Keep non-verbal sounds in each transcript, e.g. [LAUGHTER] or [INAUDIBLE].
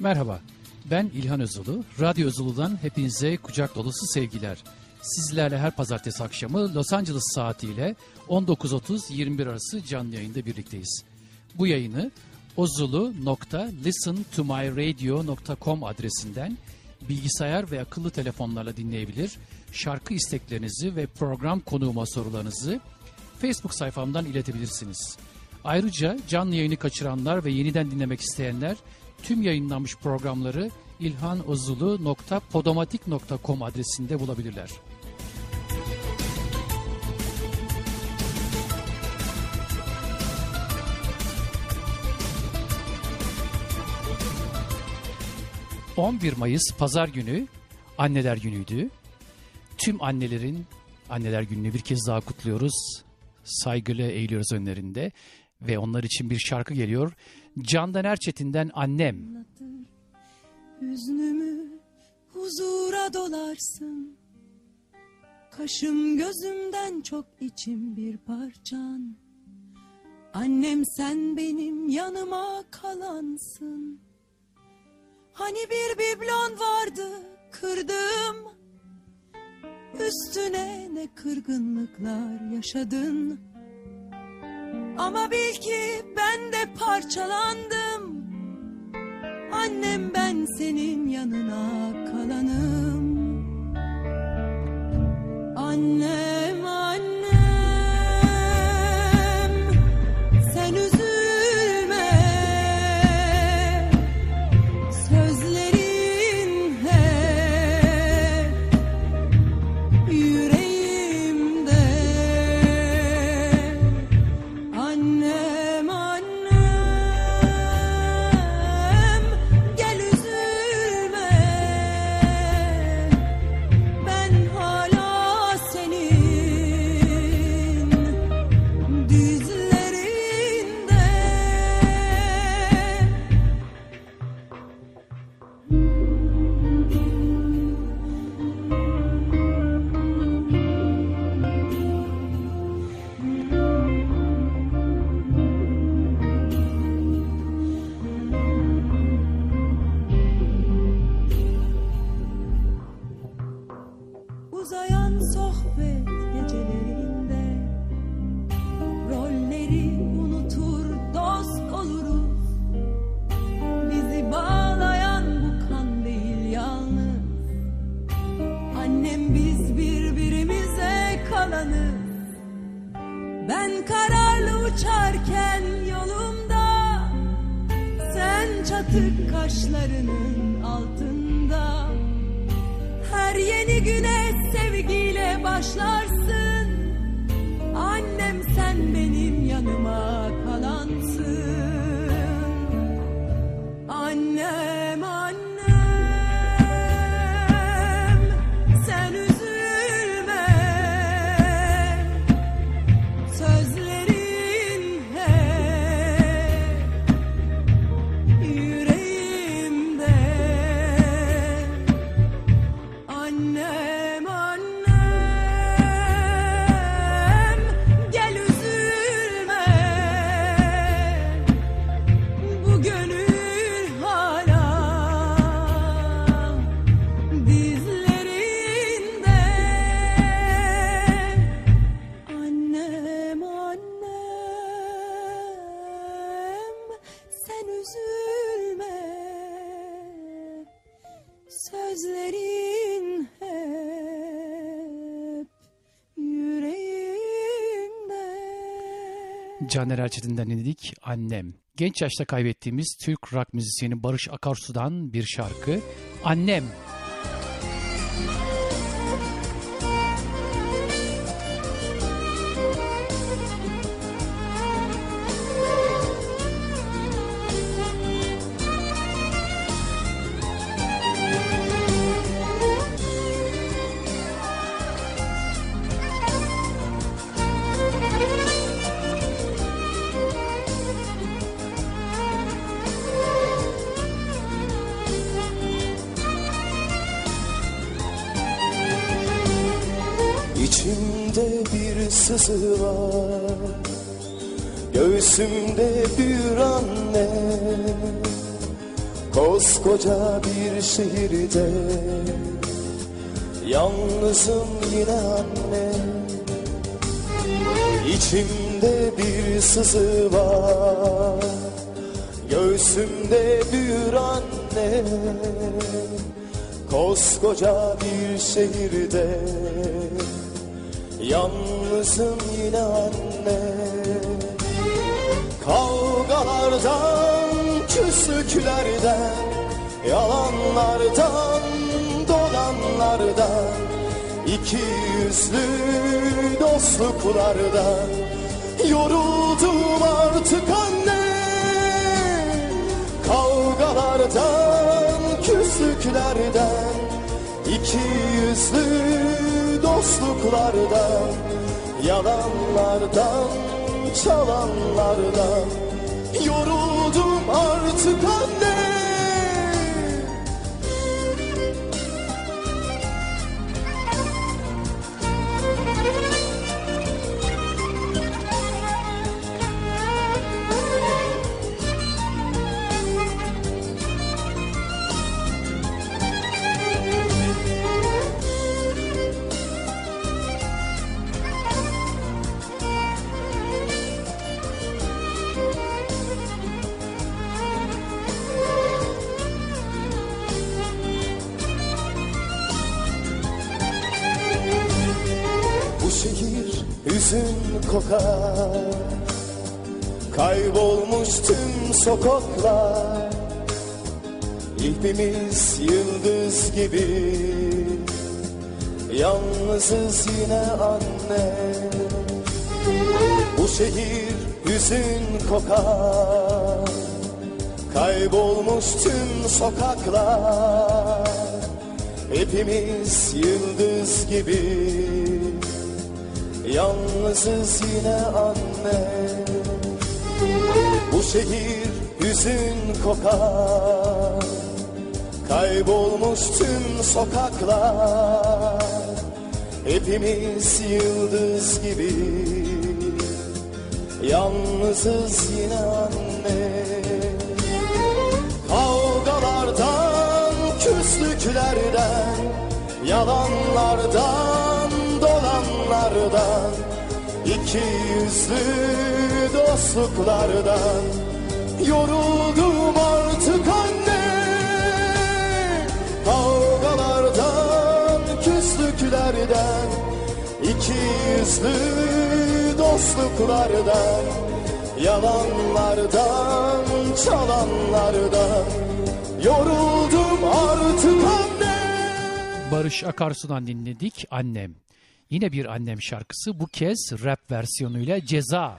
Merhaba, ben İlhan Özulu. Radyo Özulu'dan hepinize kucak dolusu sevgiler. Sizlerle her pazartesi akşamı Los Angeles saatiyle 19.30-21 arası canlı yayında birlikteyiz. Bu yayını ozulu.listentomyradio.com adresinden bilgisayar ve akıllı telefonlarla dinleyebilir, şarkı isteklerinizi ve program konuğuma sorularınızı Facebook sayfamdan iletebilirsiniz. Ayrıca canlı yayını kaçıranlar ve yeniden dinlemek isteyenler tüm yayınlanmış programları ilhanozulu.podomatik.com adresinde bulabilirler. ...11 Mayıs Pazar günü Anneler Günü'ydü. Tüm annelerin Anneler Günü'nü bir kez daha kutluyoruz. Saygıyla eğiliyoruz önlerinde. Ve onlar için bir şarkı geliyor. Candan Erçetin'den Annem. Hüznümü huzura dolarsın. Kaşım gözümden çok içim bir parçan. Annem sen benim yanıma kalansın. Hani bir biblon vardı kırdım Üstüne ne kırgınlıklar yaşadın Ama bil ki ben de parçalandım. Annem ben senin yanına kalanım. Annem Caner Erçetin'den dinledik Annem. Genç yaşta kaybettiğimiz Türk rock müzisyeni Barış Akarsu'dan bir şarkı. Annem. Sızı var Göğsümde bir anne. Koskoca bir şehirde Yalnızım yine anne. İçimde bir sızı var Göğsümde büyür anne. Koskoca bir şehirde Yalnızım yine anne. Kavgalardan, küslüklerden Yalanlardan, dolanlardan iki yüzlü dostluklardan Yoruldum artık anne. Kavgalardan, küslüklerden iki yüzlü dostluklardan Yalanlardan, çalanlardan Yoruldum artık anne sokaklar İlbimiz yıldız gibi. Yalnızız yine anne. Bu şehir hüzün kokar. Kaybolmuş tüm sokaklar. Hepimiz yıldız gibi. Yalnızız yine anne Bu şehir hüzün kokar. Kaybolmuş tüm sokaklar. Hepimiz yıldız gibi. Yalnızız yine anne. Kavgalardan, küslüklerden Yalanlardan, dolanlardan iki yüzlü dostluklardan Yoruldum artık anne Kavgalardan, küslüklerden iki yüzlü dostluklardan Yalanlardan, çalanlardan Yoruldum artık anne Barış Akarsu'dan dinledik Annem. Yine bir annem şarkısı bu kez rap versiyonuyla Ceza.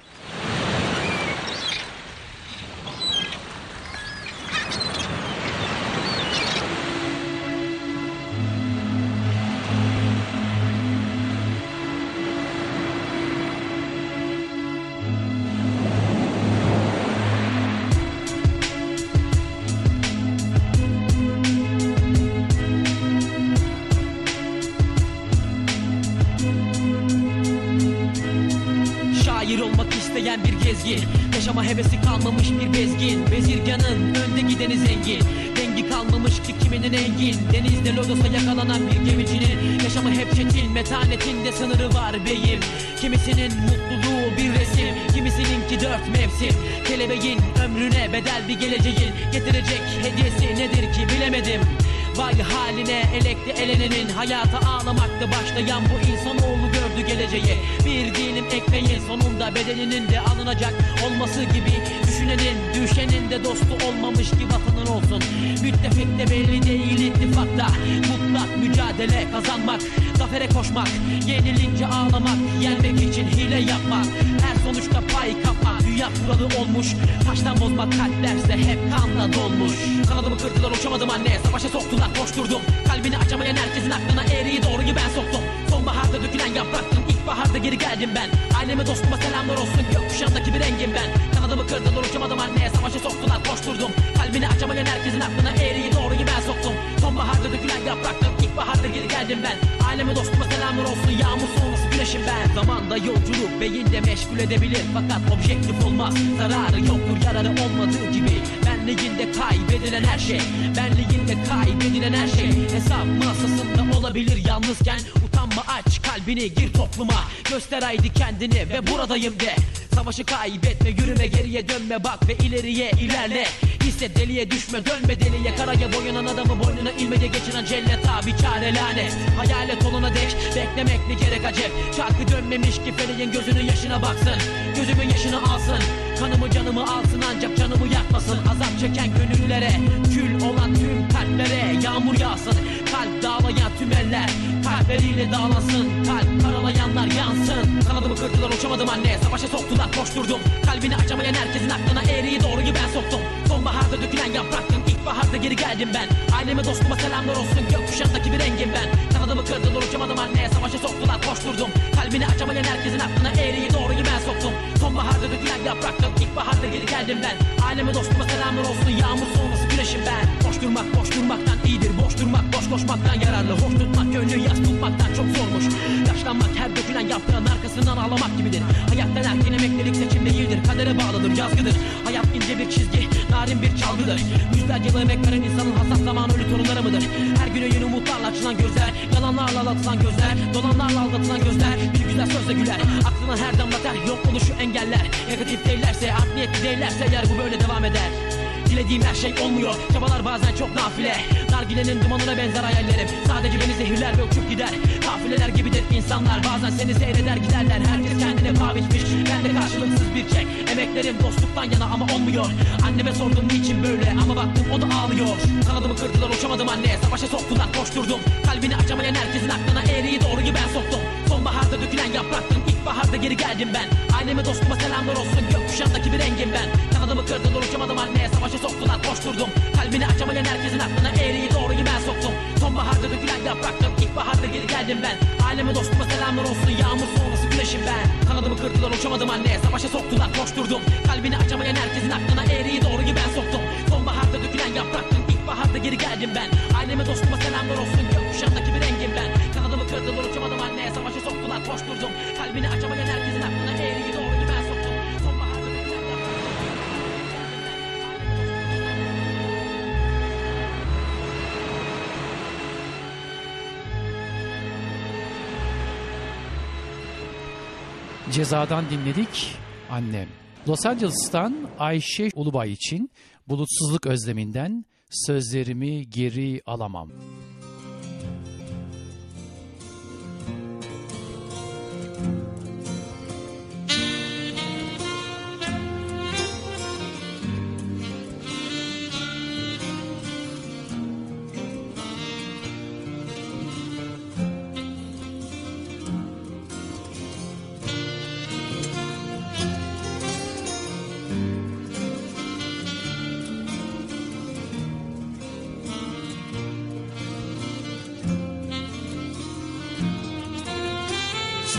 Zamanda yolculuk beyinde meşgul edebilir. Fakat objektif olmaz. Zararı yoktur yararı olmadığı gibi. Ben Benliğinde kaybedilen her şey. Benliğinde kaybedilen her şey. Hesap masasında olabilir yalnızken. Utanma aç kalbini gir topluma. Göster haydi kendini ve buradayım de Savaşı kaybetme yürüme geriye dönme bak ve ileriye ilerle. Hisset deliye düşme dönme deliye. Karaya boyanan adamı boynuna ilmece geçiren cellet abi çare lanet. Hayalet olana dek beklemek ne gerek acep Çarkı dönmemiş ki feleğin gözünün yaşına baksın. Gözümün yaşını alsın. Kanımı canımı alsın ancak canımı yakmasın. Azap çeken gönüllere Kül olan tüm kalplere. Yağmur yağsın Kalp dağlayan tüm eller. Kalpleriyle dağlansın Kalp karalayanlar yansın. Kanadımı kırdılar uçamadım anne. Savaşa soktular koşturdum. Kalbini açamayan herkesin aklına eğriyi doğruyu ben soktum. Sonbaharda dökülen yapraktım İlkbaharda geri geldim ben. Aileme dostuma selamlar olsun Gökkuşağındaki bir rengim ben. Kanadımı kırdılar uçamadım anne. Savaşa soktular koşturdum. Kalbini açamayan herkesin aklına eğriyi doğruyu ben soktum Sonbaharda dökülen yapraktım İlkbaharda geri geldim ben. Aileme dostuma selamlar olsun Yağmur sonrası güneşim ben. Boş durmak boş durmaktan iyidir Boş durmak boş koşmaktan yararlı. Hoş tutmak gönlü yaz tutmaktan çok zormuş. Yaşlanmak her dökülen yaprağın arkasından ağlamak gibidir. Hayattan erken emeklilik seçim değildir Kadere bağlıdır yazgıdır Hayat ince bir çizgi narin bir çalgıdır. Yüzlerce yıl emek veren insanın hasat zamanı ölü torunları mıdır? Her güne yeni umutlarla açılan gözler Yalanlarla aldatılan gözler Dolanlarla aldatılan gözler Bir güzel sözle güler. Aklına her damla ter. Yok oluşu engeller. Negatif değillerse art niyetli değillerse eğer bu böyle devam eder Dilediğim her şey olmuyor. Çabalar bazen çok nafile. Nargilenin dumanına benzer hayallerim. Sadece beni zehirler ve uçup gider. Kafileler gibidir insanlar. Bazen seni seyreder giderler. Herkes kendine paha biçmiş. Ben de karşılıksız bir çek. Emeklerim dostluktan yana ama olmuyor. Anneme sordum niçin böyle? Ama baktım o da ağlıyor. Kanadımı kırdılar uçamadım anne. Savaşa soktular koşturdum. Kalbini açamayan herkesin aklına eğriyi doğruyu ben soktum. Sonbaharda dökülen yapraktım İlkbaharda geri geldim ben. Aileme dostuma selamlar olsun. Gökkuşağındaki bir rengim ben. Kanadımı kırdılar uçamadım anne Savaşa soktular koşturdum. Kalbini açamayan herkesin aklına eğriyi doğruyu ben soktum. Sonbaharda dökülen yapraktım İlkbaharda geri geldim ben. Aileme dostuma selamlar olsun. Yağmur sonrası güneşim ben. Kanadımı kırdılar uçamadım anne Savaşa soktular koşturdum. Kalbini açamayan herkesin aklına eğriyi doğruyu ben soktum. Sonbaharda dökülen yapraktım İlkbaharda geri geldim ben. Aileme dostuma selamlar olsun. Gökkuşağındaki bir rengim ben. Kanadımı kırdılar uçamadım koşturdum Kalbini açamayan herkesin aklına eğriyi doğruyu ben soktum Cezadan dinledik Annem. Los Angeles'tan Ayşe Ulubay için Bulutsuzluk Özleminden Sözlerimi Geri Alamam.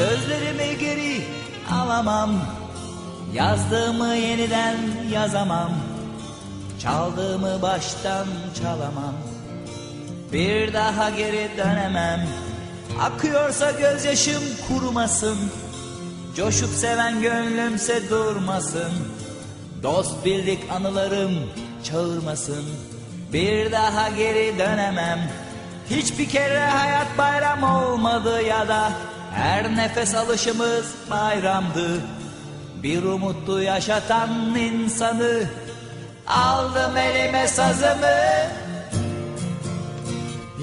Sözlerimi geri alamam. Yazdığımı yeniden yazamam. Çaldığımı baştan çalamam. Bir daha geri dönemem. Akıyorsa gözyaşım kurumasın. Coşup seven gönlümse durmasın. Dost bildik anılarım çağırmasın. Bir daha geri dönemem. Hiçbir kere hayat bayram olmadı ya da Her nefes alışımız bayramdı. Bir umutlu yaşatan insanı Aldım elime sazımı.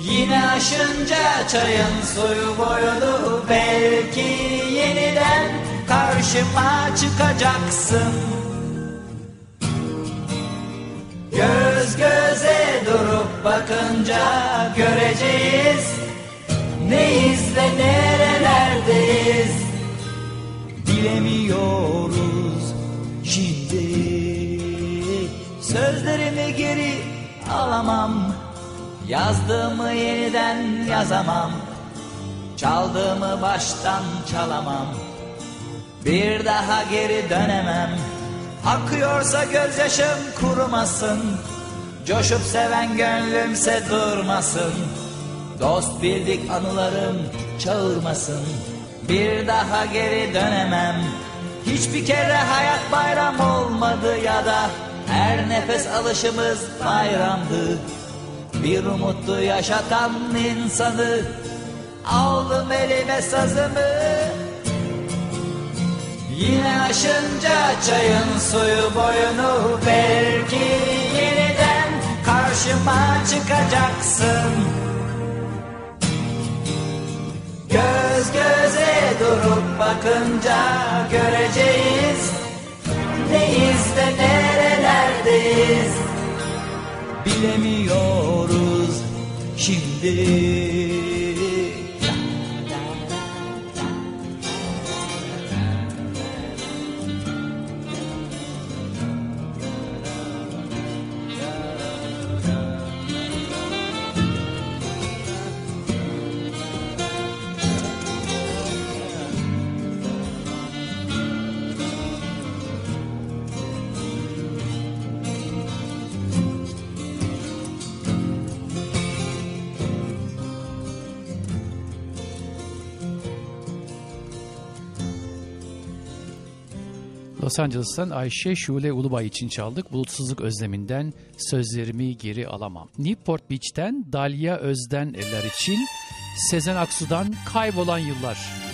Yine aşınca çayın suyu boyunu Belki yeniden karşıma çıkacaksın. Göz göze durup bakınca göreceğiz Neyiz ve nerelerdeyiz? Bilemiyoruz şimdi. Sözlerimi geri alamam. Yazdığımı yeniden yazamam. Çaldığımı baştan çalamam. Bir daha geri dönemem. Akıyorsa gözyaşım kurumasın. Coşup seven gönlümse durmasın Dost bildik anılarım çağırmasın. Bir daha geri dönemem. Hiçbir kere hayat bayram olmadı ya da Her nefes alışımız bayramdı. Bir umutlu yaşatan insanı Aldım elime sazımı. Yine aşınca çayın suyu boyunu Belki yeniden karşıma çıkacaksın Göz göze durup bakınca göreceğiz. Neyiz ve nerelerdeyiz? Bilemiyoruz şimdi Los Angeles'tan Ayşe Şule Ulubay için çaldık. Bulutsuzluk özleminden sözlerimi geri alamam. Newport Beach'ten Dalia Özden eller için Sezen Aksu'dan kaybolan yıllar.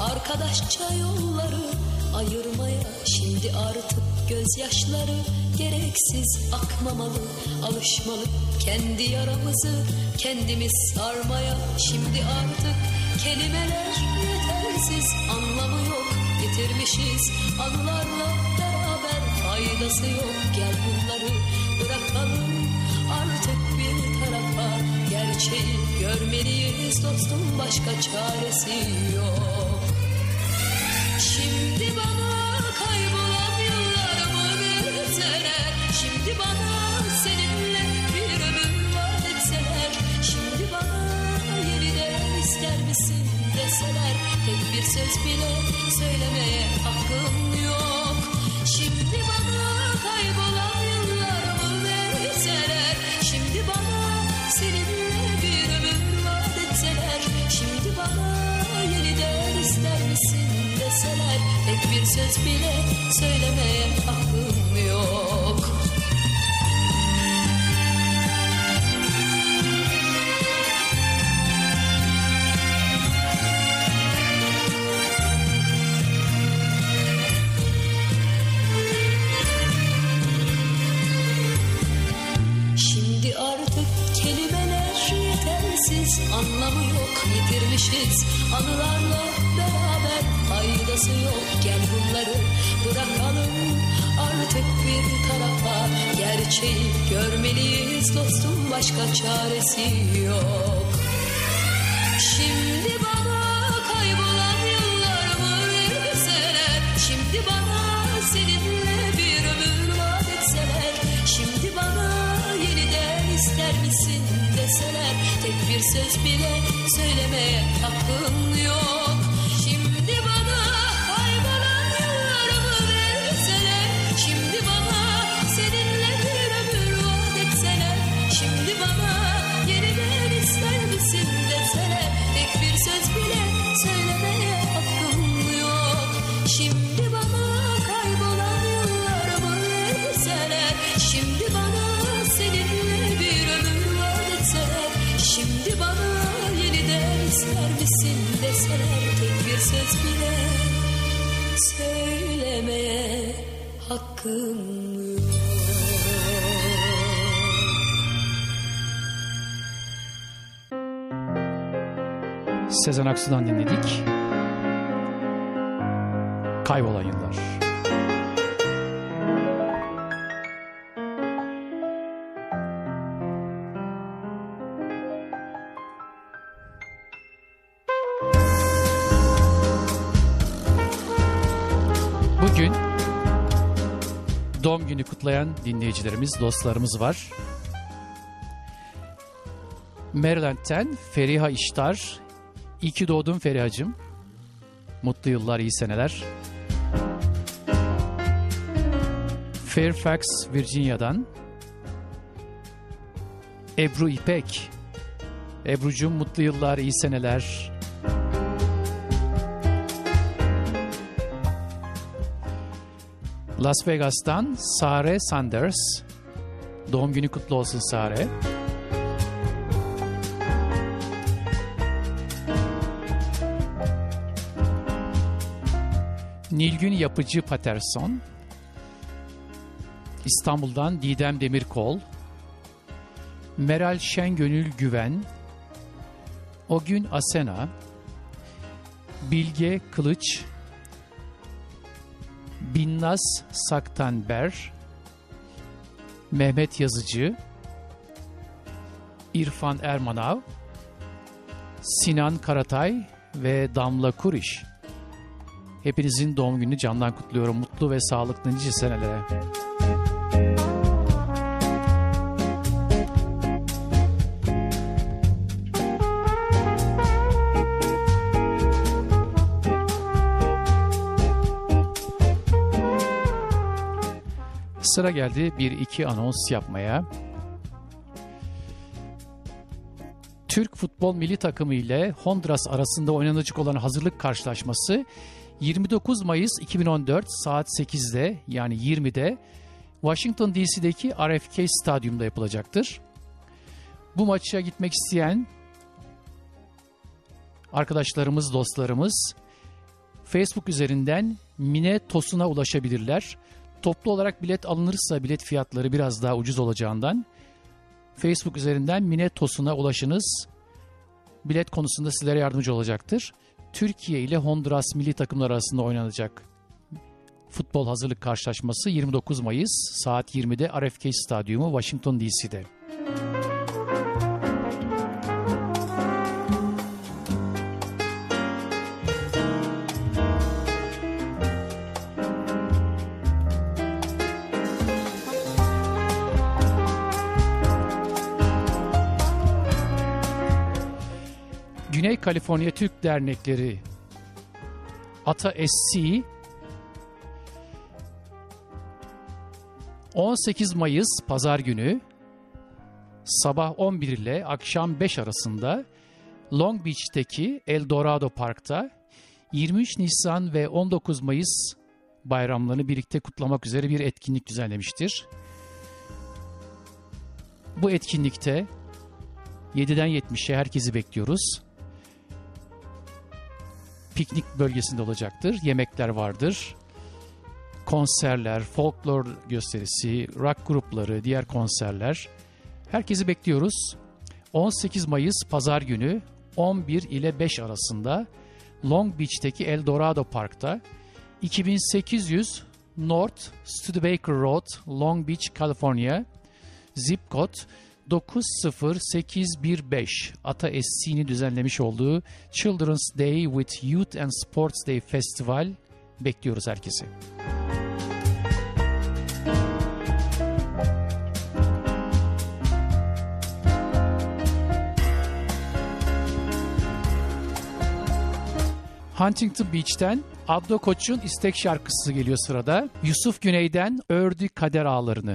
Arkadaşça yolları ayırmaya. Şimdi artık gözyaşları gereksiz akmamalı. Alışmalı kendi yaramızı kendimiz sarmaya. Şimdi artık kelimeler yetersiz anlamı yok. Yitirmişiz anılarla beraber faydası yok. Gel bunları Gerçeği görmeliyiz dostum başka çaresi yok. Şimdi bana kaybolan yıllarımı verseler Şimdi bana seninle bir ömür vaat Şimdi bana yeniden ister misin deseler. Tek bir söz bile söylemeye hakkım yok söz bile söylemeye hakkım yok. Şimdi artık kelimeler yetersiz Anlamı yok yitirmişiz. Anılarla beraber faydası yok bunları bırakalım. Artık bir tarafa Gerçeği görmeliyiz. Dostum başka çaresi yok. Şimdi bana kaybolan yıllarımı verseler Şimdi bana seninle bir ömür vaat etseler? Şimdi bana yeniden ister misin deseler? Tek bir söz bile söylemeye hakkım yok hakkım yok Sezen Aksu'dan dinledik. Kaybolan yıllar. Kutlayan dinleyicilerimiz, dostlarımız var. Maryland'den Feriha İştar. İyi ki doğdun Feriha'cığım. Mutlu yıllar, iyi seneler. Fairfax, Virginia'dan Ebru İpek. Ebru'cum mutlu yıllar, iyi seneler. Las Vegas'tan Sare Sanders. Doğum günü kutlu olsun Sare. Nilgün Yapıcı Paterson. İstanbul'dan Didem Demirkol. Meral Şengönül Güven. O gün Asena. Bilge Kılıç. Binnaz Saktanber. Mehmet Yazıcı. İrfan Ermanav. Sinan Karatay ve Damla Kuriş. Hepinizin doğum gününü candan kutluyorum. Mutlu ve sağlıklı nice senelere. Sıra geldi bir iki anons yapmaya. Türk futbol milli takımı ile Honduras arasında oynanacak olan hazırlık karşılaşması 29 Mayıs 2014 saat 8'de yani 20'de Washington DC'deki RFK Stadyum'da yapılacaktır. Bu maça gitmek isteyen arkadaşlarımız, dostlarımız Facebook üzerinden Mine Tosun'a ulaşabilirler. Toplu olarak bilet alınırsa bilet fiyatları biraz daha ucuz olacağından Facebook üzerinden Mine Tosun'a ulaşınız. Bilet konusunda sizlere yardımcı olacaktır. Türkiye ile Honduras milli takımlar arasında oynanacak futbol hazırlık karşılaşması 29 Mayıs saat 20'de RFK Stadyumu Washington DC'de. Güney Kaliforniya Türk Dernekleri. Ata SC 18 Mayıs Pazar günü sabah 11 ile akşam 5 arasında Long Beach'teki El Dorado Park'ta 23 Nisan ve 19 Mayıs bayramlarını birlikte kutlamak üzere bir etkinlik düzenlemiştir. Bu etkinlikte 7'den 70'e herkesi bekliyoruz piknik bölgesinde olacaktır. Yemekler vardır. Konserler, folklor gösterisi, rock grupları, diğer konserler. Herkesi bekliyoruz. 18 Mayıs Pazar günü 11 ile 5 arasında Long Beach'teki El Dorado Park'ta 2800 North Studebaker Road, Long Beach, California. Zip kod 90815 Ata SC'ni düzenlemiş olduğu Children's Day with Youth and Sports Day Festival bekliyoruz herkesi. Huntington Beach'ten Abdo Koç'un istek şarkısı geliyor sırada. Yusuf Güney'den Ördü Kader Ağlarını.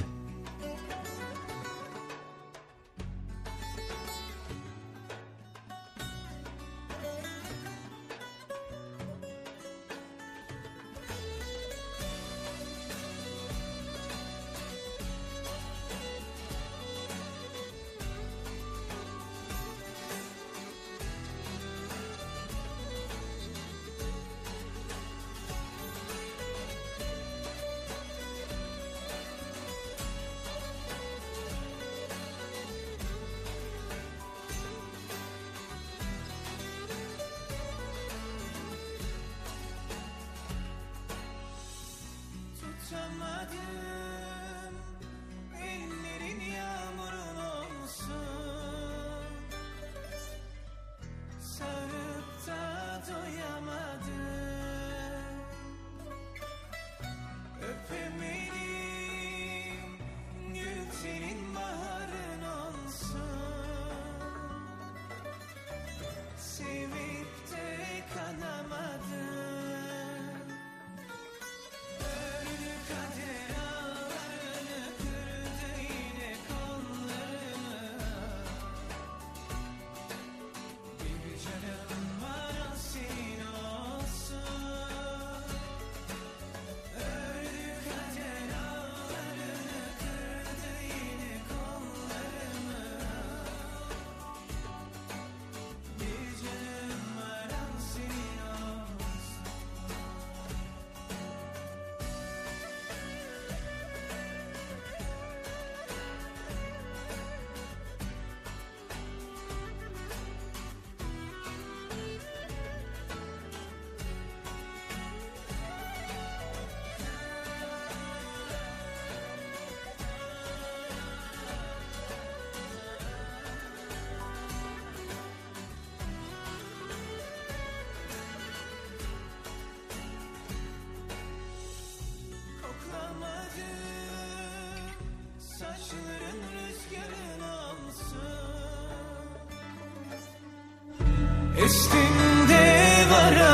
Üstünde varamadım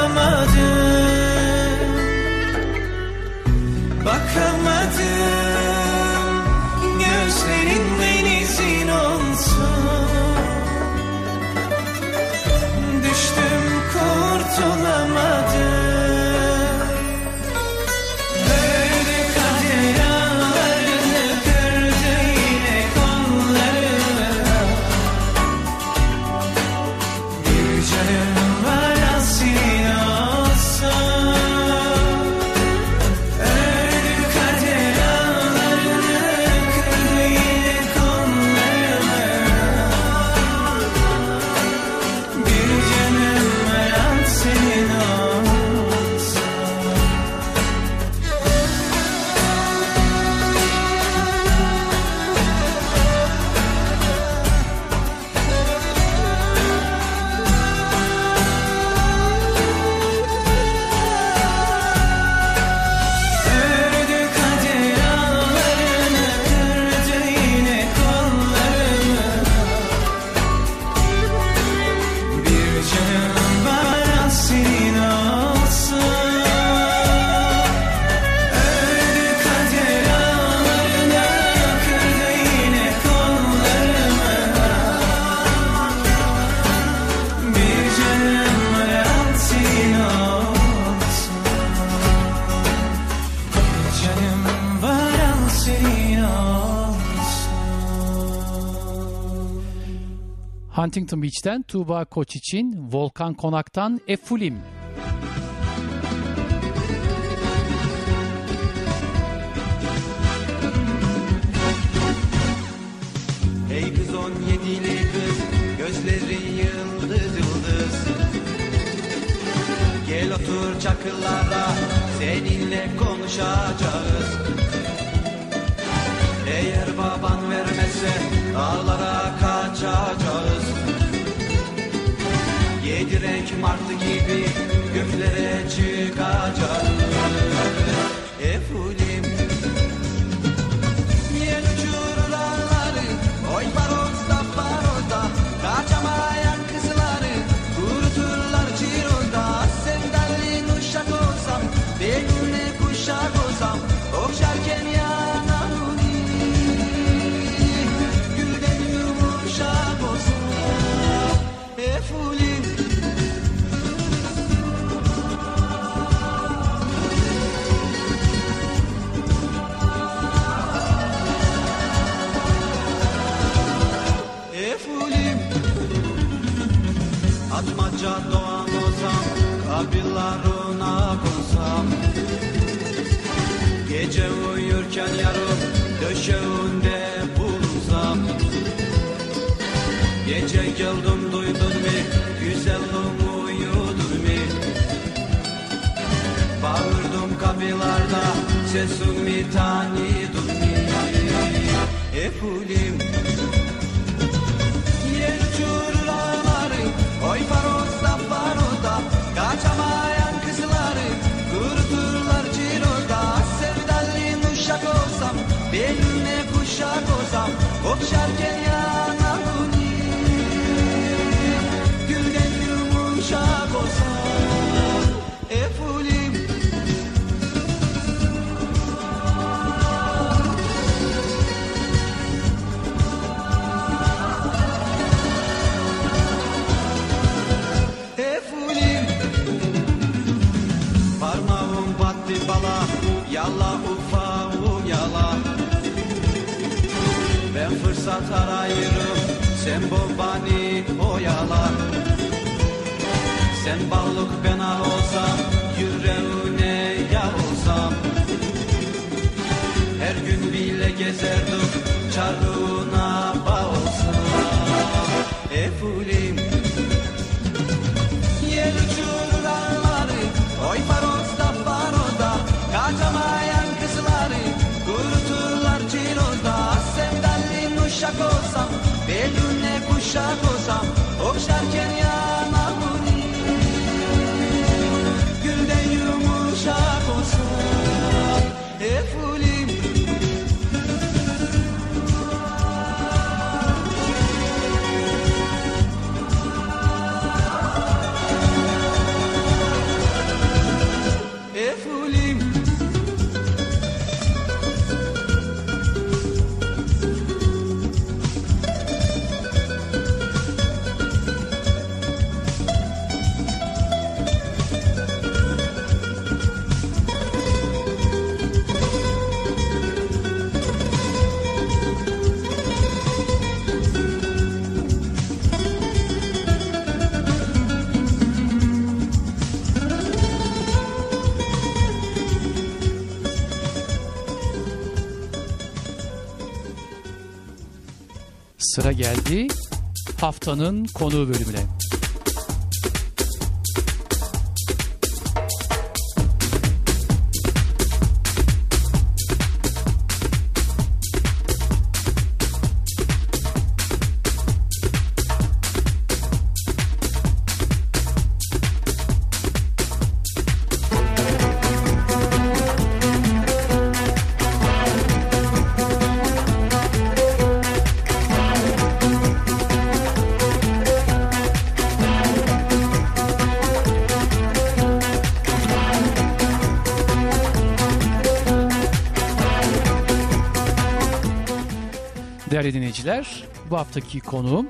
Huntington Beach'ten Tuğba Koç için Volkan Konak'tan Efulim. Ey kız on yedili kız Gözleri yıldız yıldız. Gel otur çakıllarda Seninle konuşacağız. Eğer baban vermezse Dağlara kaçacağız martı gibi Atmaca doğan olsam Kabillarına konsam Gece uyurken yarım Döşeğinde bulunsam. Gece geldim duydun mi Güzelim uyudun mi Bağırdım kabilarda Sesimi tanıdın mı? Efulim Ben fırsat arayırım Sen bobani oyala Sen balık ben al olsam Yüreğine yar olsam. Her gün bile gezerdim Çarığına bağ olsam Efulim جا کو سام او شب کین Sıra geldi haftanın konuğu bölümüne. Değerli dinleyiciler, bu haftaki konuğum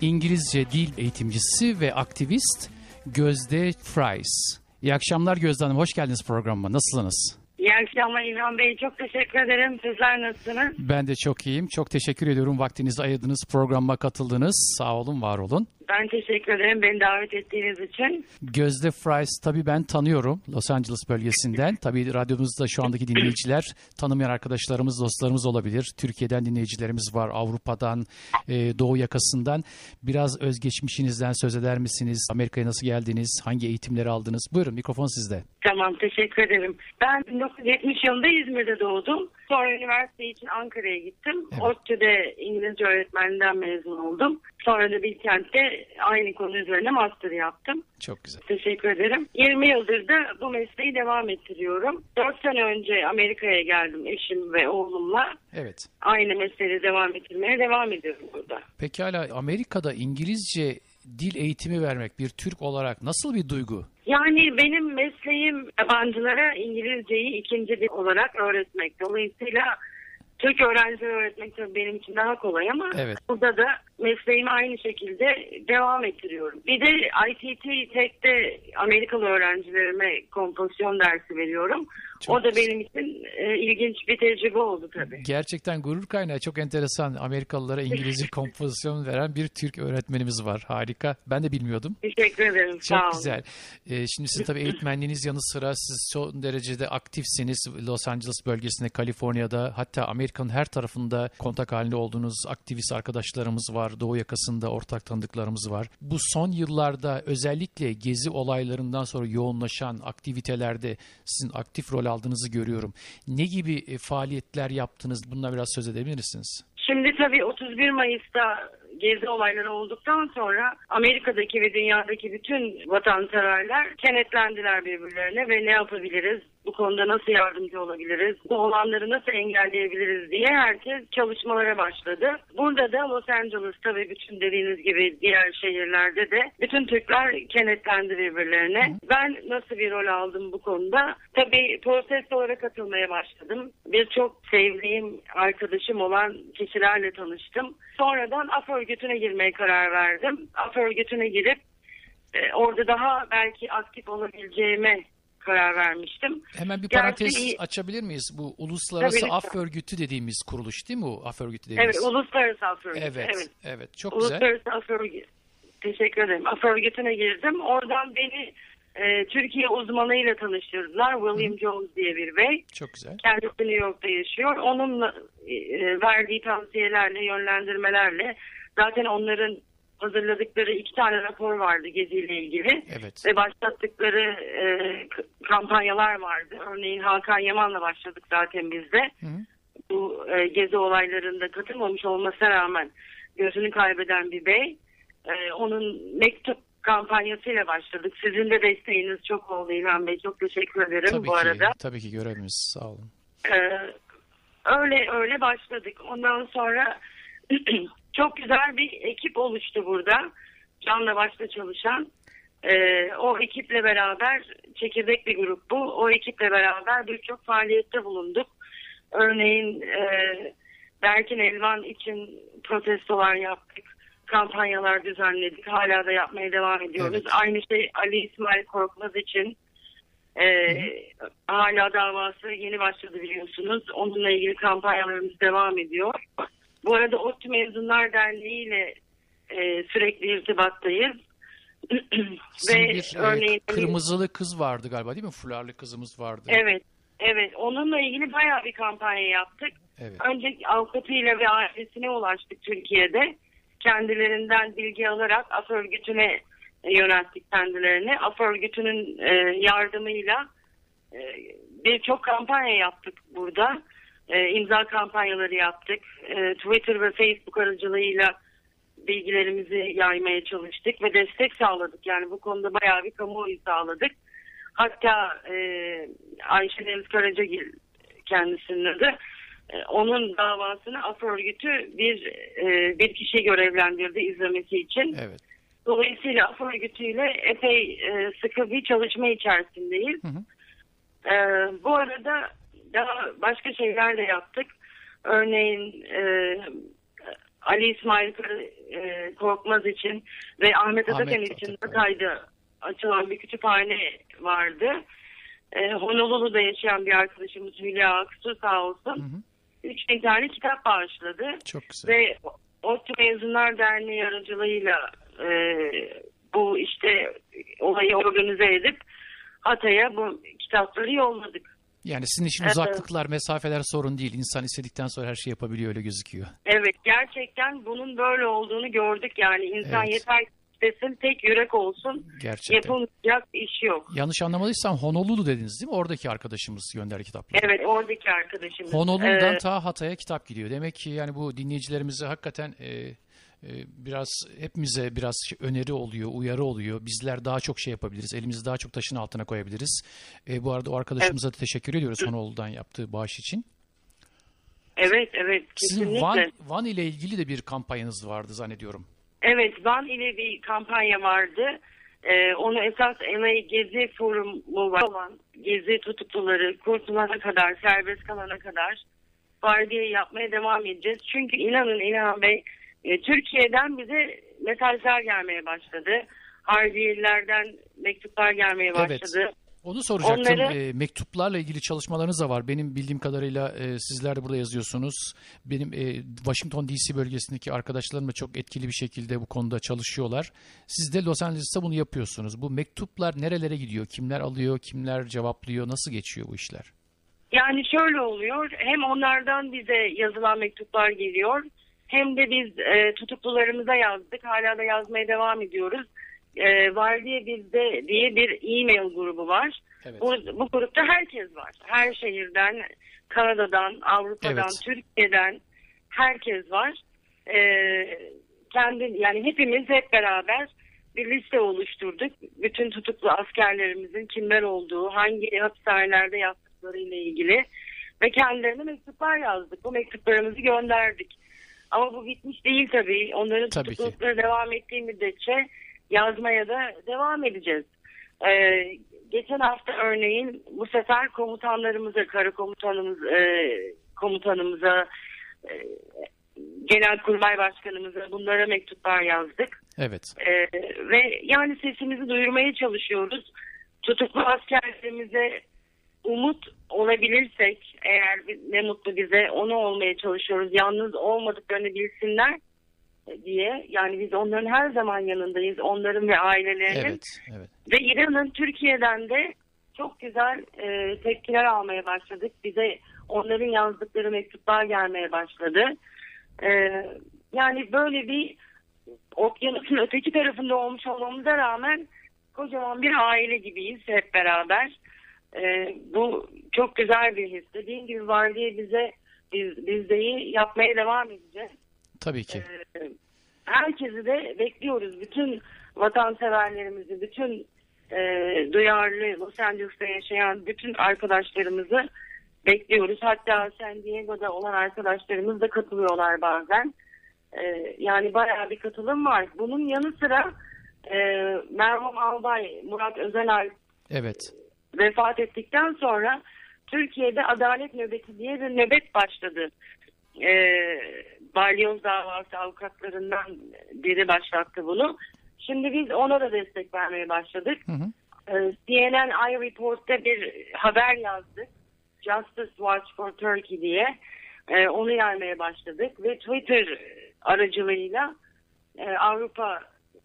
İngilizce dil eğitimcisi ve aktivist Gözde Fries. İyi akşamlar Gözde Hanım, hoş geldiniz programıma. Nasılsınız? İyi akşamlar İlhan Bey. Çok teşekkür ederim. Sizler nasılsınız? Ben de çok iyiyim. Çok teşekkür ediyorum vaktinizi ayırdınız, programa katıldınız. Sağ olun, var olun. Ben teşekkür ederim beni davet ettiğiniz için. Gözde Fries tabii ben tanıyorum Los Angeles bölgesinden. Tabii radyomuzda şu andaki dinleyiciler tanımayan arkadaşlarımız, dostlarımız olabilir. Türkiye'den dinleyicilerimiz var, Avrupa'dan, e, Doğu yakasından. Biraz özgeçmişinizden söz eder misiniz? Amerika'ya nasıl geldiniz? Hangi eğitimleri aldınız? Buyurun mikrofon sizde. Tamam teşekkür ederim. Ben 1970 yılında İzmir'de doğdum. Sonra üniversite için Ankara'ya gittim. Evet. ODTÜ'de İngilizce öğretmeninden mezun oldum. Sonra da Bilkent'te aynı konu üzerine master yaptım. Çok güzel. Teşekkür ederim. 20 yıldır da bu mesleği devam ettiriyorum. 4 sene önce Amerika'ya geldim eşim ve oğlumla. Evet. Aynı mesleği devam ettirmeye devam ediyorum burada. Pekala Amerika'da İngilizce dil eğitimi vermek bir Türk olarak nasıl bir duygu? Yani benim mesleğim yabancılara İngilizceyi ikinci dil olarak öğretmek. Dolayısıyla Türk öğrencileri öğretmek tabii benim için daha kolay ama Evet. burada da mesleğimi aynı şekilde devam ettiriyorum. Bir de ITT Tech'te Amerikalı öğrencilerime kompozisyon dersi veriyorum. Çok o da benim için e, ilginç bir tecrübe oldu tabii. Gerçekten gurur kaynağı çok enteresan. Amerikalılara İngilizce [LAUGHS] kompozisyon veren bir Türk öğretmenimiz var. Harika. Ben de bilmiyordum. Teşekkür ederim. Sağ Çok olun. güzel. Ee, şimdi sizin tabii eğitmenliğiniz yanı sıra siz son derecede aktifsiniz. Los Angeles bölgesinde, Kaliforniya'da hatta Amerika'nın her tarafında kontak halinde olduğunuz aktivist arkadaşlarımız var. Doğu yakasında ortak tanıdıklarımız var. Bu son yıllarda özellikle gezi olaylarından sonra yoğunlaşan aktivitelerde sizin aktif rol aldığınızı görüyorum. Ne gibi e, faaliyetler yaptınız? Bundan biraz söz edebilir misiniz? Şimdi tabii 31 Mayıs'ta gezi olayları olduktan sonra Amerika'daki ve dünyadaki bütün vatanseverler kenetlendiler birbirlerine ve ne yapabiliriz? Bu konuda nasıl yardımcı olabiliriz? Bu olanları nasıl engelleyebiliriz diye herkes çalışmalara başladı. Burada da Los Angeles tabii bütün dediğiniz gibi diğer şehirlerde de bütün Türkler kenetlendi birbirlerine. Ben nasıl bir rol aldım bu konuda? Tabii protestolara katılmaya başladım. Birçok sevdiğim arkadaşım olan kişilerle tanıştım. Sonradan AF örgütüne girmeye karar verdim. AF örgütüne girip e, orada daha belki aktif olabileceğime karar vermiştim. Hemen bir Gerçi parantez iyi- açabilir miyiz? Bu Uluslararası Tabii, Af. Örgütü dediğimiz kuruluş değil mi bu? Af Örgütü dediğimiz. Evet, Uluslararası Af Örgütü. Evet, evet. evet. Çok güzel. Uluslararası Af Örgütü. Teşekkür ederim. Af Örgütü'ne girdim. Oradan beni e, Türkiye uzmanıyla tanıştırdılar. William Jones diye bir bey. Çok güzel. Kendisi New York'ta yaşıyor. Onunla e, verdiği tavsiyelerle, yönlendirmelerle zaten onların hazırladıkları iki tane rapor vardı geziyle ilgili. Evet. Ve başlattıkları e, kampanyalar vardı. Örneğin Hakan Yaman'la başladık zaten biz de. Hı. Bu e, gezi olaylarında katılmamış olmasına rağmen gözünü kaybeden bir bey. E, onun mektup kampanyasıyla başladık. Sizin de desteğiniz çok oldu İlhan Bey. Çok teşekkür ederim Tabii bu ki. arada. Tabii ki görevimiz. Sağ olun. Ee, öyle öyle başladık. Ondan sonra [CLEARS THROAT] çok güzel bir ekip oluştu burada. Canla başla çalışan. Ee, o ekiple beraber çekirdek bir grup bu. O ekiple beraber birçok faaliyette bulunduk. Örneğin e, Berkin Elvan için protestolar yaptık. Kampanyalar düzenledik. Hala da yapmaya devam ediyoruz. Evet. Aynı şey Ali İsmail Korkmaz için ee, hala davası yeni başladı biliyorsunuz. Onunla ilgili kampanyalarımız devam ediyor. Bu arada ODTÜ Mezunlar Derneği ile e, sürekli irtibattayız. [CLEARS THROAT] Ve bir örneğin kırmızılı kız vardı galiba değil mi? Fularlı kızımız vardı. evet evet onunla ilgili bayağı bir kampanya yaptık. Evet. Önce avukatıyla ve ailesine ulaştık Türkiye'de. Kendilerinden bilgi alarak AF örgütüne yönelttik kendilerini. AF örgütünün e, yardımıyla e, birçok kampanya yaptık burada. E, imza kampanyaları yaptık. E, Twitter ve Facebook aracılığıyla bilgilerimizi yaymaya çalıştık ve destek sağladık. Yani bu konuda bayağı bir kamuoyu sağladık. Hatta e, Ayşe Deniz Karacagil kendisinin adı. E, onun davasını AF örgütü bir e, bir kişi görevlendirdi izlemesi için. Evet. Dolayısıyla AF örgütüyle epey e, sıkı bir çalışma içerisindeyiz. Hı hı. E, bu arada daha başka şeyler de yaptık. Örneğin e, Ali İsmail e, Korkmaz için ve Ahmet Atakan için. Hatay'da açılan bir kütüphane vardı. E, Honolulu'da yaşayan bir arkadaşımız Hülya Aksu sağ olsun. Hı hı. 3000 tane kitap bağışladı. Çok güzel. Ve ODTÜ Mezunlar Derneği aracılığıyla e, bu işte olayı organize edip Hatay'a bu kitapları yolladık. Yani sizin için Evet. uzaklıklar, mesafeler sorun değil. İnsan istedikten sonra her şeyi yapabiliyor öyle gözüküyor. Evet gerçekten bunun böyle olduğunu gördük yani insan Evet. yeter istesin tek yürek olsun Gerçekten. yapılmayacak iş yok. Yanlış anlamadıysam Honolulu dediniz değil mi? Oradaki arkadaşımız gönderdi kitapları. Evet oradaki arkadaşımız. Honolulu'dan Ee, ta Hatay'a kitap gidiyor. Demek ki yani bu dinleyicilerimize hakikaten e, biraz hepimize biraz öneri oluyor, uyarı oluyor. Bizler daha çok şey yapabiliriz. Elimizi daha çok taşın altına koyabiliriz. E, bu arada o arkadaşımıza da teşekkür ediyoruz Honolulu'dan yaptığı bağış için. evet evet Sizin kesinlikle. Van, Van ile ilgili de bir kampanyanız vardı zannediyorum. Evet, Van ile bir kampanya vardı. Ee, onu esas LA Gezi Forumu var olan gezi tutukluları kurtulana kadar, serbest kalana kadar var diye yapmaya devam edeceğiz. Çünkü inanın İlhan Bey, e, Türkiye'den bize mesajlar gelmeye başladı. Harbiyelerden mektuplar gelmeye Evet. başladı. Onu soracaktım. Onları- E, mektuplarla ilgili çalışmalarınız da var. Benim bildiğim kadarıyla e, sizler de burada yazıyorsunuz. Benim e, Washington DC bölgesindeki arkadaşlarım da çok etkili bir şekilde bu konuda çalışıyorlar. Siz de Los Angeles'ta bunu yapıyorsunuz. Bu mektuplar nerelere gidiyor? Kimler alıyor? Kimler cevaplıyor? Nasıl geçiyor bu işler? Yani şöyle oluyor. Hem onlardan bize yazılan mektuplar geliyor. Hem de biz e, tutuklularımıza yazdık. Hala da yazmaya devam ediyoruz. E, var diye bizde diye bir e-mail grubu var. Evet. Bu, bu grupta herkes var. Her şehirden, Kanada'dan, Avrupa'dan, Evet. Türkiye'den herkes var. E, kendi yani hepimiz hep beraber bir liste oluşturduk. Bütün tutuklu askerlerimizin kimler olduğu, hangi hapishanelerde yattıkları ile ilgili ve kendilerine mektuplar yazdık. Bu mektuplarımızı gönderdik. Ama bu bitmiş değil tabii. Onların Tabii ki. tutuklulukları devam ettiği müddetçe yazmaya da devam edeceğiz. Ee, geçen hafta örneğin bu sefer komutanlarımıza, kara komutanımız, e, komutanımıza, e, genelkurmay başkanımıza bunlara mektuplar yazdık. Evet. Ee, ve yani sesimizi duyurmaya çalışıyoruz. Tutuklu askerlerimize umut olabilirsek eğer ne mutlu bize onu olmaya çalışıyoruz. Yalnız olmadıklarını bilsinler diye. Yani biz onların her zaman yanındayız. Onların ve ailelerinin. Evet. Evet. Ve İran'ın Türkiye'den de çok güzel e, tepkiler almaya başladık. Bize onların yazdıkları mektuplar gelmeye başladı. E, yani böyle bir okyanusun [LAUGHS] öteki tarafında olmuş olmamıza rağmen kocaman bir aile gibiyiz hep beraber. E, bu çok güzel bir his. Dediğim gibi var diye bize biz, bizdeyi yapmaya devam edeceğiz. Tabii ki. Ee, herkesi de bekliyoruz. Bütün vatanseverlerimizi, bütün e, duyarlı Los Angeles'ta yaşayan bütün arkadaşlarımızı bekliyoruz. Hatta San Diego'da olan arkadaşlarımız da katılıyorlar bazen. Ee, yani bayağı bir katılım var. Bunun yanı sıra e, Merhum Albay, Murat Özenal Evet. Vefat ettikten sonra Türkiye'de adalet nöbeti diye bir nöbet başladı. Ee, balyoz davası avukatlarından biri başlattı bunu. Şimdi biz ona da destek vermeye başladık. Hı hı. Ee, CNN iReport'ta bir haber yazdık. Justice Watch for Turkey diye. Ee, onu yaymaya başladık ve Twitter aracılığıyla e, Avrupa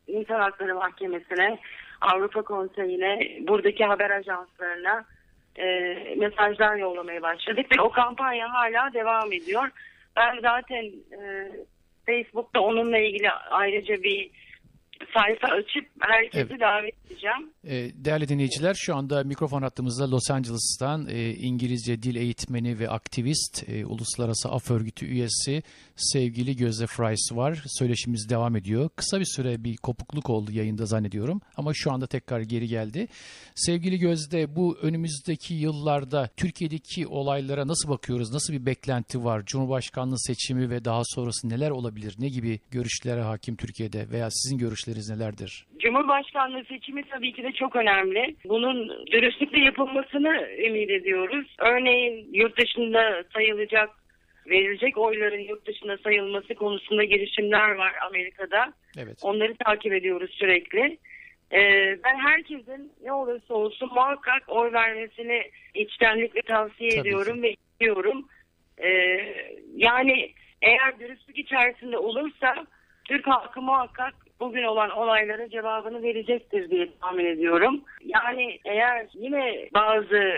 İnsan Hakları Mahkemesi'ne, Avrupa Konseyi'ne, buradaki haber ajanslarına e, mesajlar yollamaya başladık ve o kampanya hala devam ediyor. Ben zaten e, Facebook'ta onunla ilgili ayrıca bir sayfa açıp herkesi Evet. davet edeceğim. E, değerli dinleyiciler şu anda mikrofon hattımızda Los Angeles'tan e, İngilizce dil eğitmeni ve aktivist, e, Uluslararası Af Örgütü üyesi sevgili Gözde Fries var. Söyleşimiz devam ediyor. Kısa bir süre bir kopukluk oldu yayında zannediyorum ama şu anda tekrar geri geldi. Sevgili Gözde bu önümüzdeki yıllarda Türkiye'deki olaylara nasıl bakıyoruz? Nasıl bir beklenti var? Cumhurbaşkanlığı seçimi ve daha sonrası neler olabilir? Ne gibi görüşlere hakim Türkiye'de veya sizin görüşleriniz nelerdir? Cumhurbaşkanlığı seçimi tabii ki de çok önemli. Bunun dürüstlükle yapılmasını ümit ediyoruz. Örneğin yurt dışında sayılacak, verilecek oyların yurt dışında sayılması konusunda girişimler var Amerika'da. Evet. Onları takip ediyoruz sürekli. Ee, ben herkesin ne olursa olsun muhakkak oy vermesini içtenlikle tavsiye Tabii ediyorum ve istiyorum. Ee, yani eğer dürüstlük içerisinde olursa Türk halkı muhakkak bugün olan olaylara cevabını verecektir diye tahmin ediyorum. Yani eğer yine bazı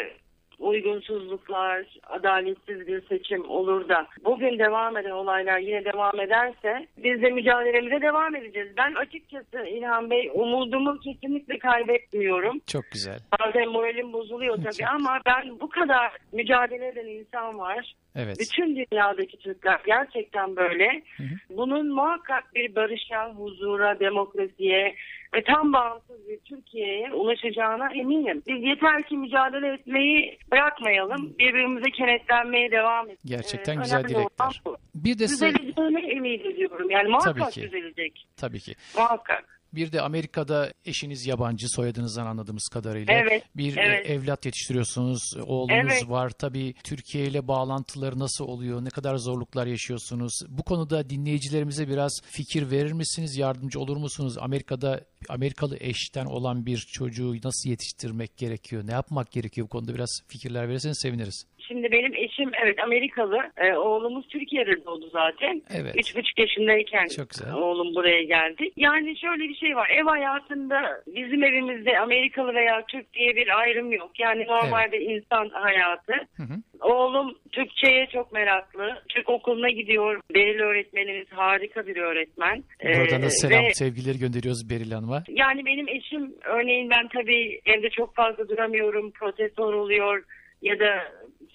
uygunsuzluklar, adaletsiz bir seçim olur da bugün devam eden olaylar yine devam ederse biz de mücadelemize devam edeceğiz. Ben açıkçası İlhan Bey umudumu kesinlikle kaybetmiyorum. Çok güzel. Bazen moralim bozuluyor tabii Çok. ama ben bu kadar mücadele eden insan var. Evet. Bütün dünyadaki Türkler gerçekten böyle. Bunun muhakkak bir barışa, huzura, demokrasiye ve tam bağımsız bir Türkiye'ye ulaşacağına eminim. Biz yeter ki mücadele etmeyi bırakmayalım. Birbirimize kenetlenmeye devam edelim. Gerçekten Ee, güzel dilekler. Bir de Düzeleceğine ümit ediyorum. Yani muhakkak ki. düzelecek. tabii ki. Muhakkak. Bir de Amerika'da eşiniz yabancı soyadınızdan anladığımız kadarıyla. Evet, Bir evet. e, evlat yetiştiriyorsunuz, oğlunuz Evet. var. Tabii Türkiye ile bağlantıları nasıl oluyor? Ne kadar zorluklar yaşıyorsunuz? Bu konuda dinleyicilerimize biraz fikir verir misiniz? Yardımcı olur musunuz? Amerika'da Amerikalı eşten olan bir çocuğu nasıl yetiştirmek gerekiyor? Ne yapmak gerekiyor? Bu konuda biraz fikirler verirseniz seviniriz. Şimdi benim eşim evet Amerikalı. Ee, oğlumuz Türkiye'de doğdu zaten. Evet. Üç buçuk yaşındayken Çok güzel. oğlum buraya geldi. Yani şöyle bir şey var. Ev hayatında bizim evimizde Amerikalı veya Türk diye bir ayrım yok. Yani normalde insan hayatı. Hı hı. Oğlum Türkçe'ye çok meraklı. Türk okuluna gidiyor. Beril öğretmenimiz harika bir öğretmen. Buradan da Ee, selam, ve- sevgileri gönderiyoruz Beril Hanım'a. yani benim eşim örneğin ben tabii evde çok fazla duramıyorum. Protestor oluyor ya da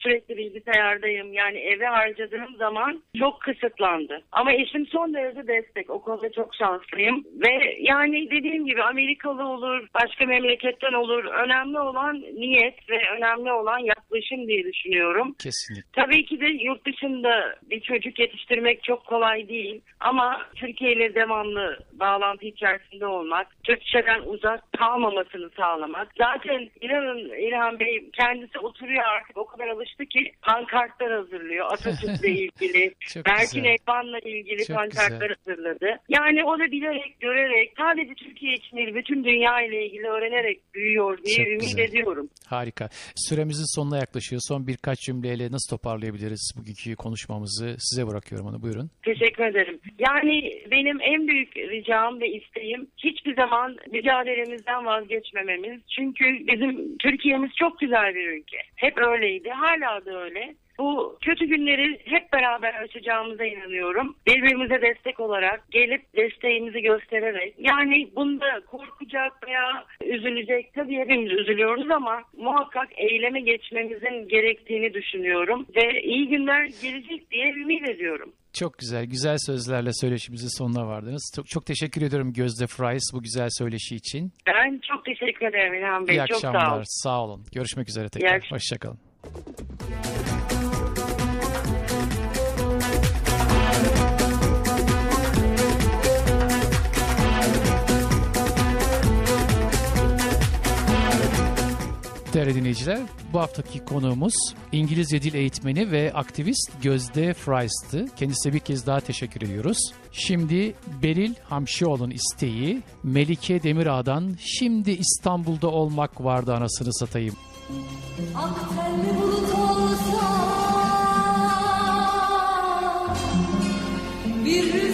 sürekli bilgisayardayım. Yani eve harcadığım zaman çok kısıtlandı. Ama eşim son derece destek. O konuda çok şanslıyım. Ve yani dediğim gibi Amerikalı olur, başka memleketten olur. Önemli olan niyet ve önemli olan yaklaşım diye düşünüyorum. Kesinlikle. Tabii ki de yurt dışında bir çocuk yetiştirmek çok kolay değil. Ama Türkiye ile devamlı bağlantı içerisinde olmak, Türkçeden uzak kalmamasını sağlamak. Zaten inanın İlhan Bey kendisi oturuyor artık o kadar alıştı ki pankartlar hazırlıyor. Atatürk'le [LAUGHS] ilgili, Berkin. Elvan'la ilgili Çok pankartlar güzel. hazırladı. Yani o da bilerek, görerek, sadece Türkiye için değil, bütün dünya ile ilgili öğrenerek büyüyor diye Çok ümit güzel. ediyorum. Harika. Süremizin sonuna yaklaşıyor. Son birkaç cümleyle nasıl toparlayabiliriz bugünkü konuşmamızı? Size bırakıyorum onu. Buyurun. Teşekkür ederim. Yani benim en büyük ricam ve isteğim hiçbir zaman mücadelemizden vazgeçmememiz. Çünkü bizim Türkiye'miz çok güzel bir ülke. Hep öyleydi. Hala da öyle. Bu kötü günleri hep beraber aşacağımıza inanıyorum. Birbirimize destek olarak gelip desteğimizi göstererek yani bunda korkacak veya üzülecek tabii hepimiz üzülüyoruz ama muhakkak eyleme geçmemizin gerektiğini düşünüyorum ve iyi günler gelecek diye ümit ediyorum. Çok güzel, güzel sözlerle söyleşimizin sonuna vardınız. Çok, çok teşekkür ediyorum Gözde Fries bu güzel söyleşi için. Ben çok teşekkür ederim İlhan Bey. İyi çok sağ akşamlar, olun. sağ olun. Görüşmek üzere tekrar. Hoşçakalın. Değerli dinleyiciler, bu haftaki konuğumuz İngilizce dil eğitmeni ve aktivist Gözde Fries'tı. Kendisine bir kez daha teşekkür ediyoruz. Şimdi Beril Hamşioğlu'nun isteği Melike Demirağ'dan Şimdi İstanbul'da olmak vardı anasını satayım. Aktelli bulut olsa Bir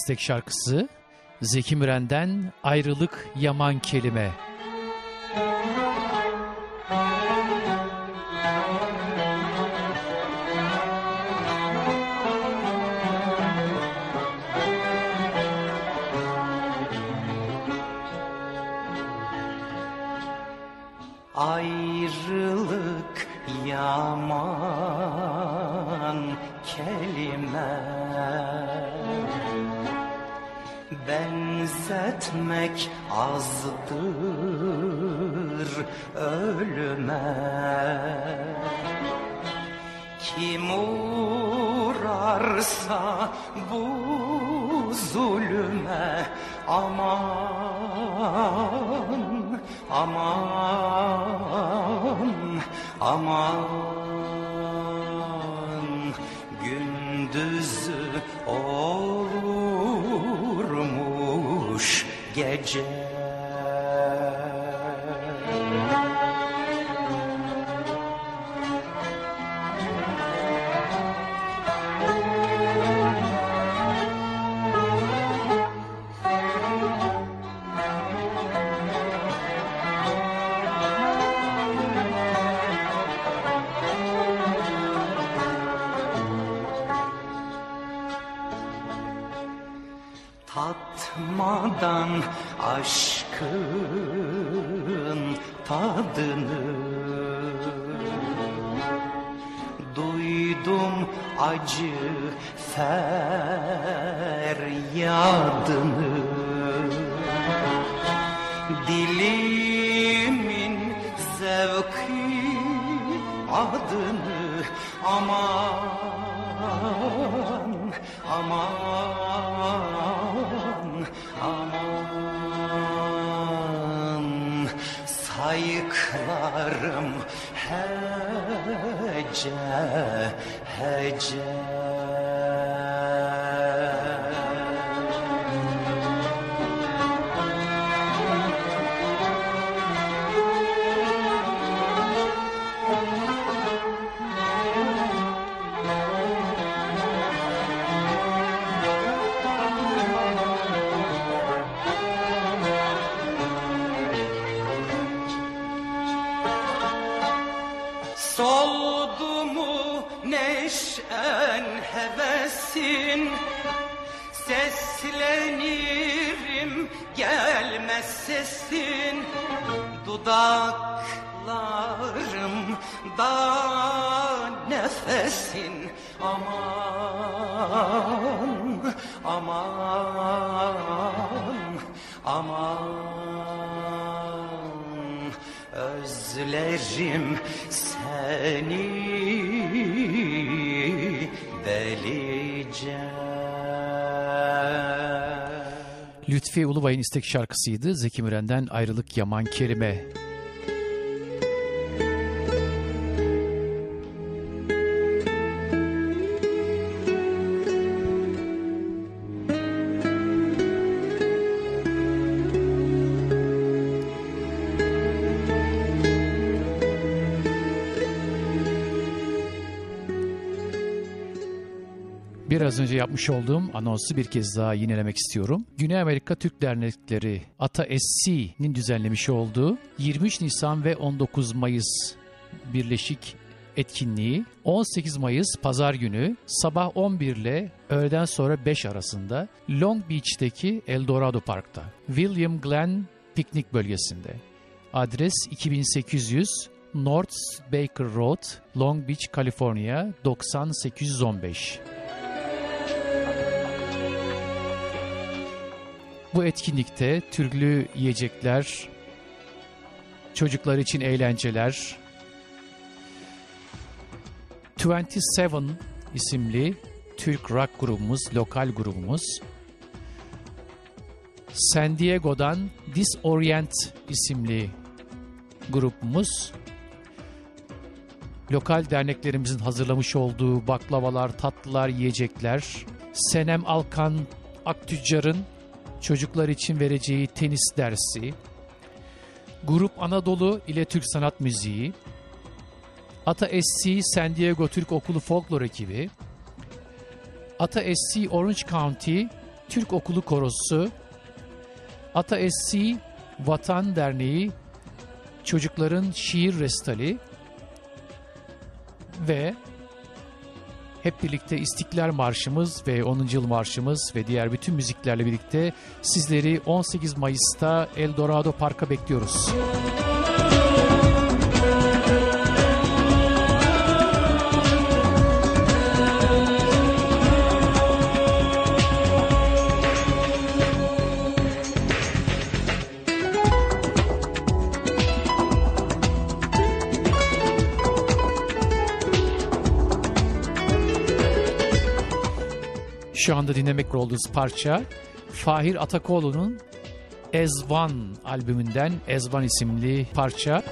destek şarkısı Zeki Müren'den Ayrılık Yaman Kelime. Ayrılık yaman affetmek azdır ölüme. Kim uğrarsa bu zulüme aman aman aman. Gündüzü o gadget acı feryadını. Dilimin zevki adını aman aman aman. Sayıklarım hece hece istek şarkısıydı. Zeki Müren'den Ayrılık Yaman Kerime. Biraz önce yapmış olduğum anonsu bir kez daha yinelemek istiyorum. Güney Amerika Türk Dernekleri ATA SC'nin düzenlemiş olduğu 23 Nisan ve 19 Mayıs birleşik etkinliği 18 Mayıs pazar günü sabah 11 ile öğleden sonra 5 arasında Long Beach'teki Eldorado Park'ta William Glenn piknik bölgesinde. Adres 2800 North Baker Road, Long Beach, California 90815. Bu etkinlikte türlü yiyecekler, çocuklar için eğlenceler, 27 isimli Türk rock grubumuz, lokal grubumuz, San Diego'dan Disorient isimli grubumuz, lokal derneklerimizin hazırlamış olduğu baklavalar, tatlılar, yiyecekler, Senem Alkan Aktüccar'ın çocuklar için vereceği tenis dersi, Grup Anadolu ile Türk Sanat Müziği, Ata SC San Diego Türk Okulu Folklor ekibi, Ata SC Orange County Türk Okulu Korosu, Ata SC Vatan Derneği Çocukların Şiir Restali ve hep birlikte İstiklal Marşımız ve 10. Yıl Marşımız ve diğer bütün müziklerle birlikte sizleri 18 Mayıs'ta Eldorado Park'a bekliyoruz. Şu anda dinlemek olduğunuz parça Fahir Atakoğlu'nun Ezvan albümünden Ezvan isimli parça.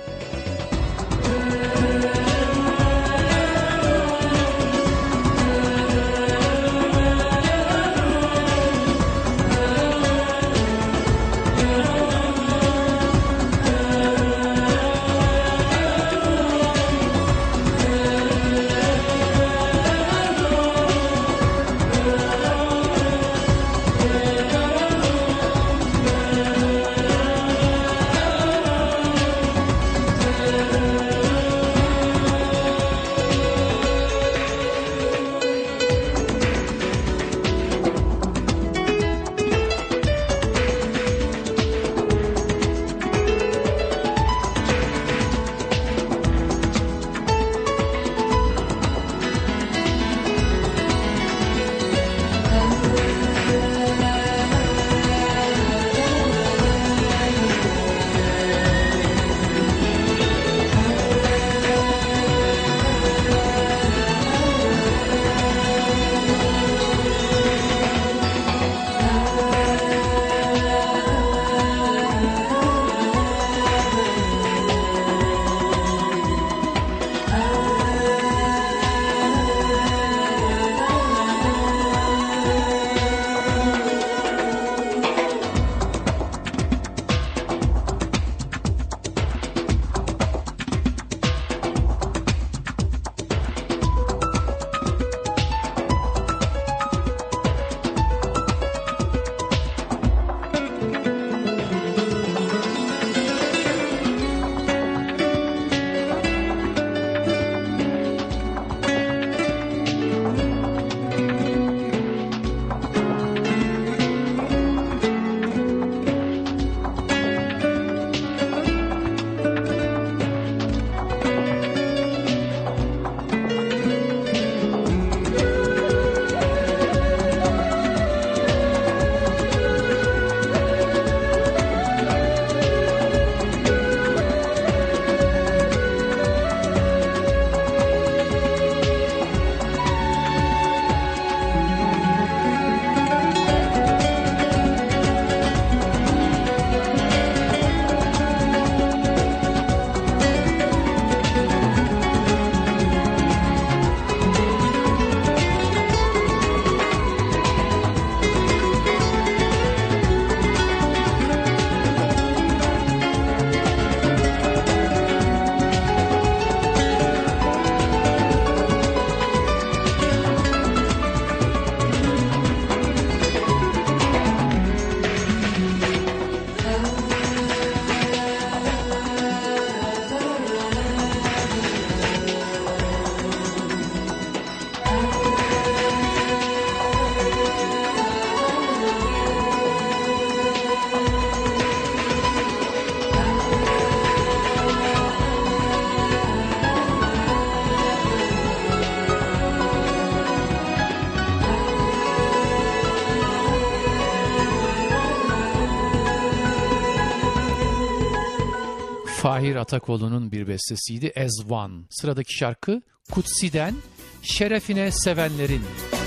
Tahir Atakoğlu'nun bir bestesiydi As One. Sıradaki şarkı Kutsi'den Şerefine Sevenlerin. Müzik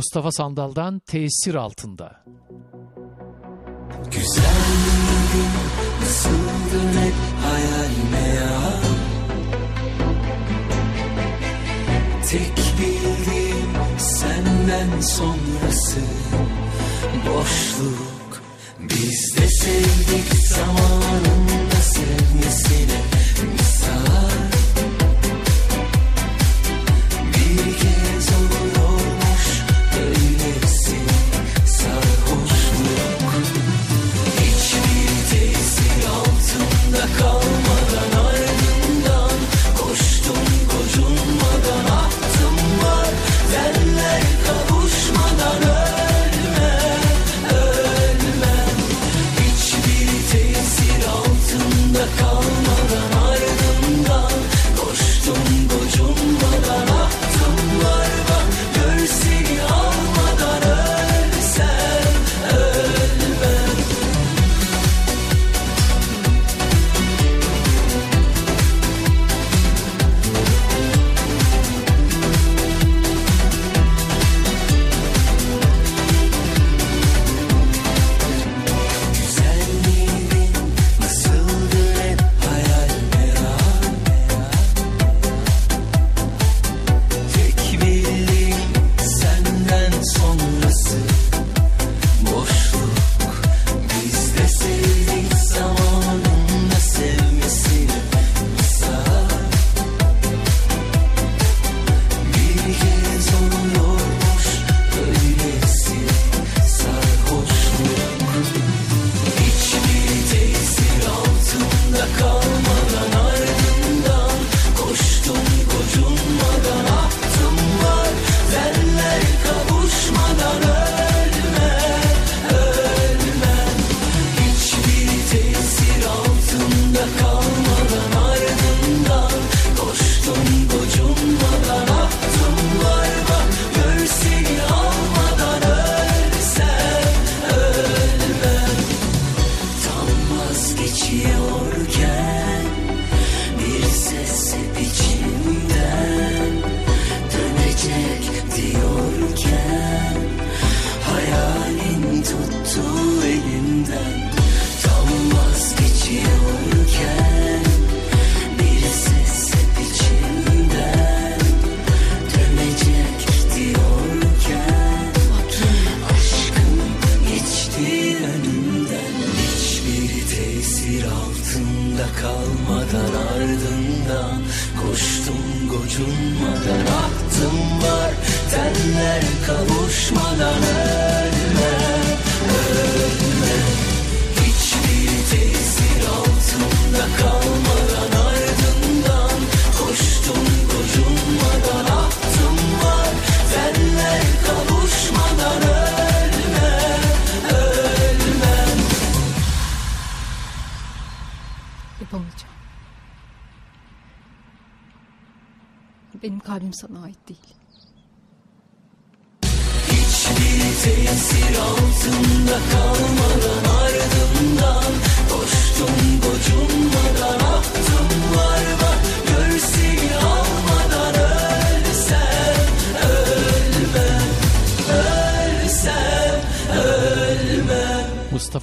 Mustafa Sandal'dan tesir altında. Güzel gün Tek bildiğim senden sonrası. Boşluk Biz de sevdik zamanında sevmesine misal.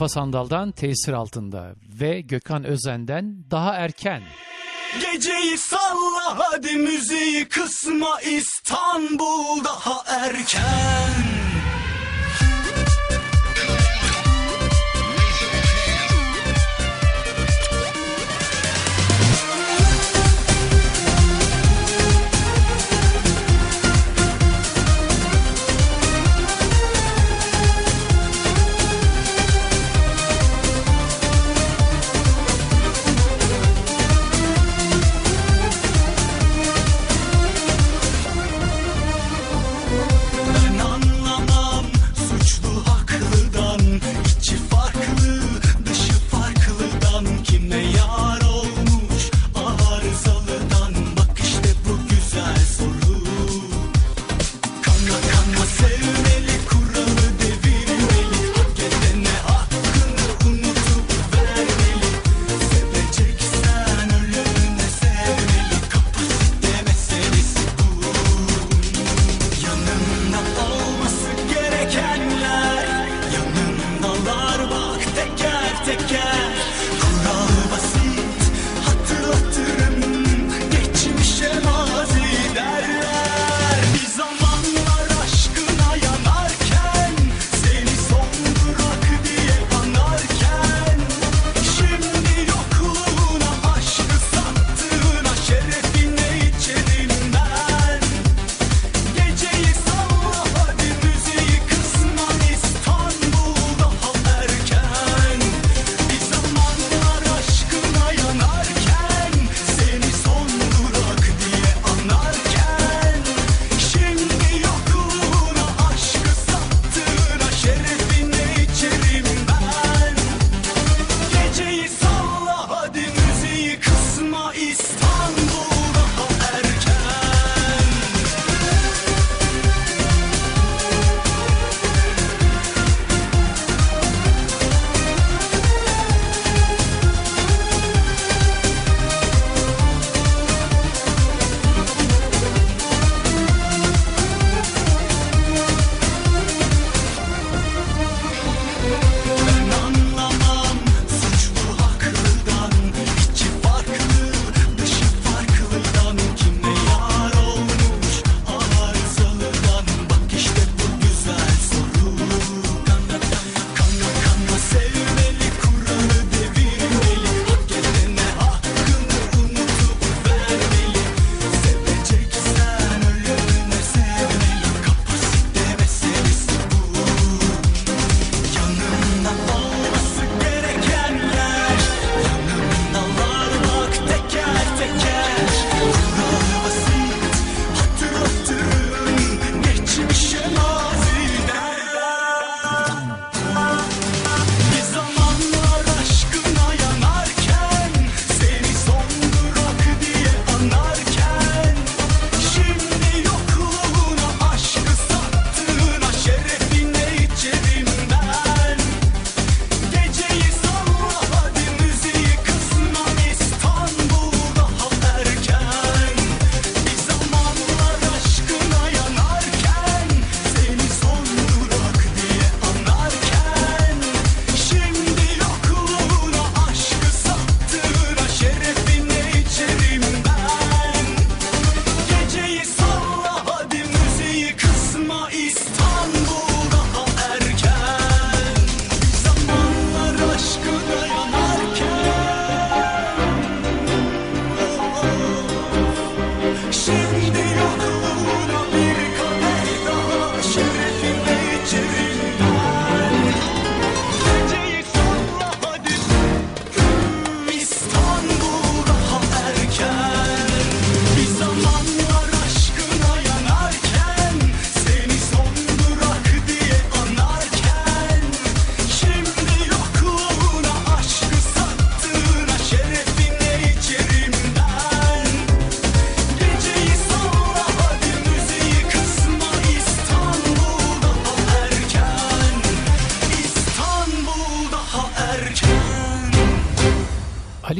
Mustafa Sandal'dan tesir altında ve Gökhan Özen'den daha erken. Geceyi salla hadi müziği kısma İstanbul daha erken.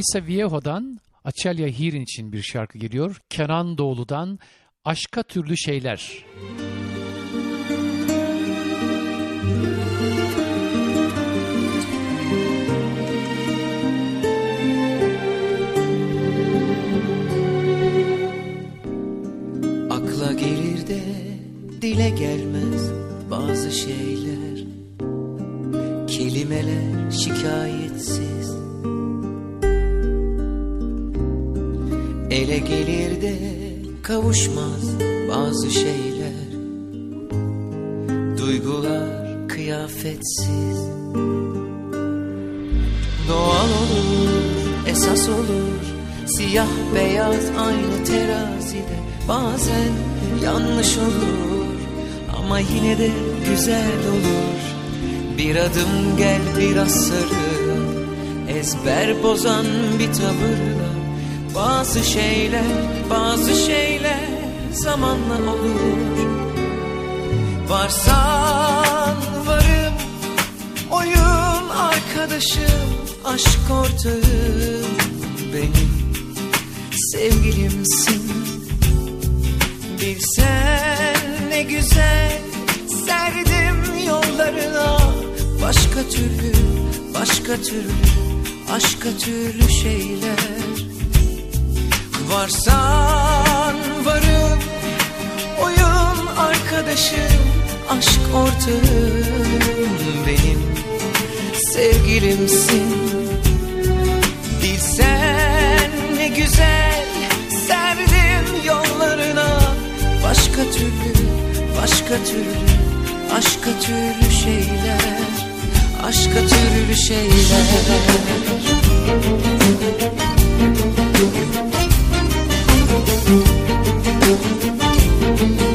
Alisa Viejo'dan Açelya Hirin için bir şarkı geliyor. Kenan Doğulu'dan Aşka Türlü Şeyler. Akla gelir de dile gelmez bazı şeyler Kelimeler şikayetsiz Ele gelir de kavuşmaz bazı şeyler. Duygular kıyafetsiz. Doğal olur, esas olur. Siyah beyaz aynı terazide Bazen yanlış olur. Ama yine de güzel olur. Bir adım gel biraz sarıl Ezber bozan bir tavırla Bazı şeyler, bazı şeyler zamanla olur. Varsan varım Oyun arkadaşım, aşk ortağım benim. Sevgilimsin. Bilsen ne güzel serdim yollarına. Başka türlü, başka türlü, aşka türlü şeyler Varsan varım, oyun arkadaşım, aşk ortağım benim. Sevgilimsin. Bilsen ne güzel serdim yollarına. Başka türlü, başka türlü, aşka türlü şeyler Aşka türlü şeyler Thank you.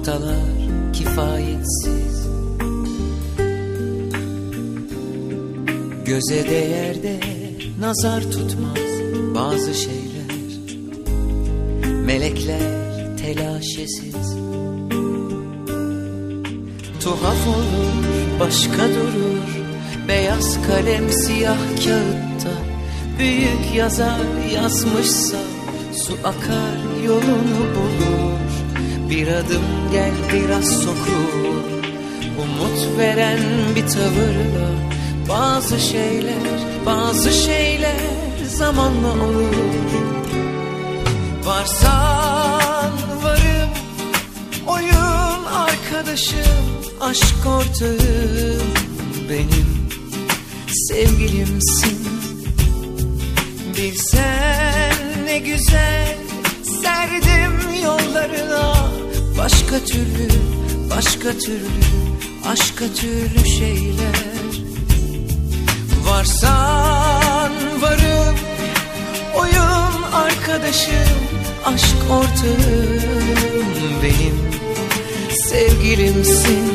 Noktalar kifayetsiz. Göze değer de nazar tutmaz bazı şeyler. Melekler telaşesiz. Tuhaf olur başka durur. Beyaz kalem siyah kağıtta Büyük yazar yazmışsa Su akar yolunu bulur Bir adım gel biraz sokur. Umut veren bir tavırla Bazı şeyler, bazı şeyler zamanla olur. Varsan varım Oyun arkadaşım, aşk ortağım benim. Sevgilimsin. Bilsen ne güzel serdim yollarına. Başka türlü, başka türlü, aşka türlü şeyler. Varsan varım, oyun arkadaşım, aşk ortağım benim. Sevgilimsin.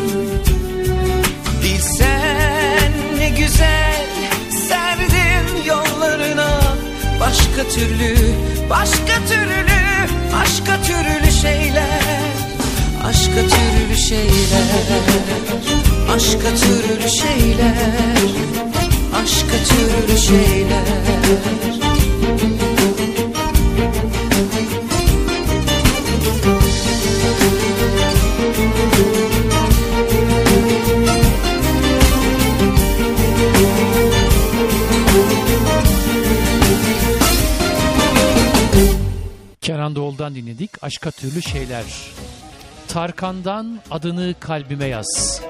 Bilsen ne güzel Başka türlü, başka türlü, aşka türlü şeyler. Aşka türlü şeyler, aşka türlü şeyler. Aşka türlü şeyler Kenan Doğulu'dan dinledik. Aşka Türlü Şeyler. Tarkan'dan adını kalbime yaz.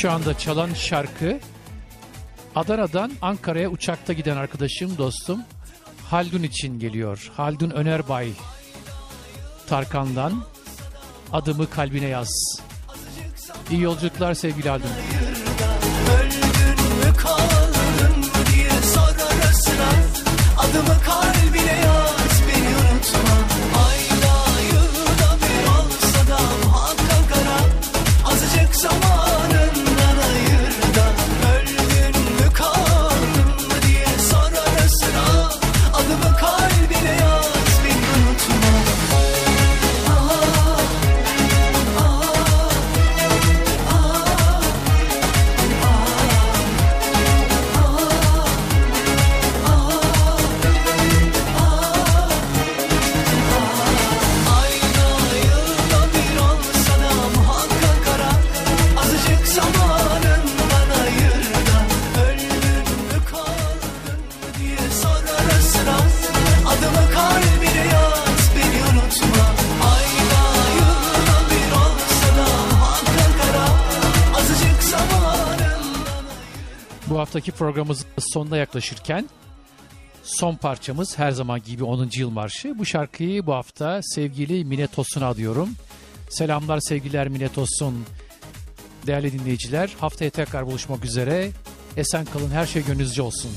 Şu anda çalan şarkı Adana'dan Ankara'ya uçakta giden arkadaşım, dostum Haldun için geliyor. Haldun Önerbay Tarkan'dan Adımı kalbine yaz. İyi yolculuklar sevgili Haldun. Öldün mü kaldın mı diye sor Adımı kalbine yaz haftaki programımızın sonuna yaklaşırken son parçamız her zaman gibi 10. yıl marşı. Bu şarkıyı bu hafta sevgili Mine Tosun'a adıyorum. Selamlar sevgiler Mine Tosun. Değerli dinleyiciler haftaya tekrar buluşmak üzere. Esen kalın her şey gönlünüzce olsun.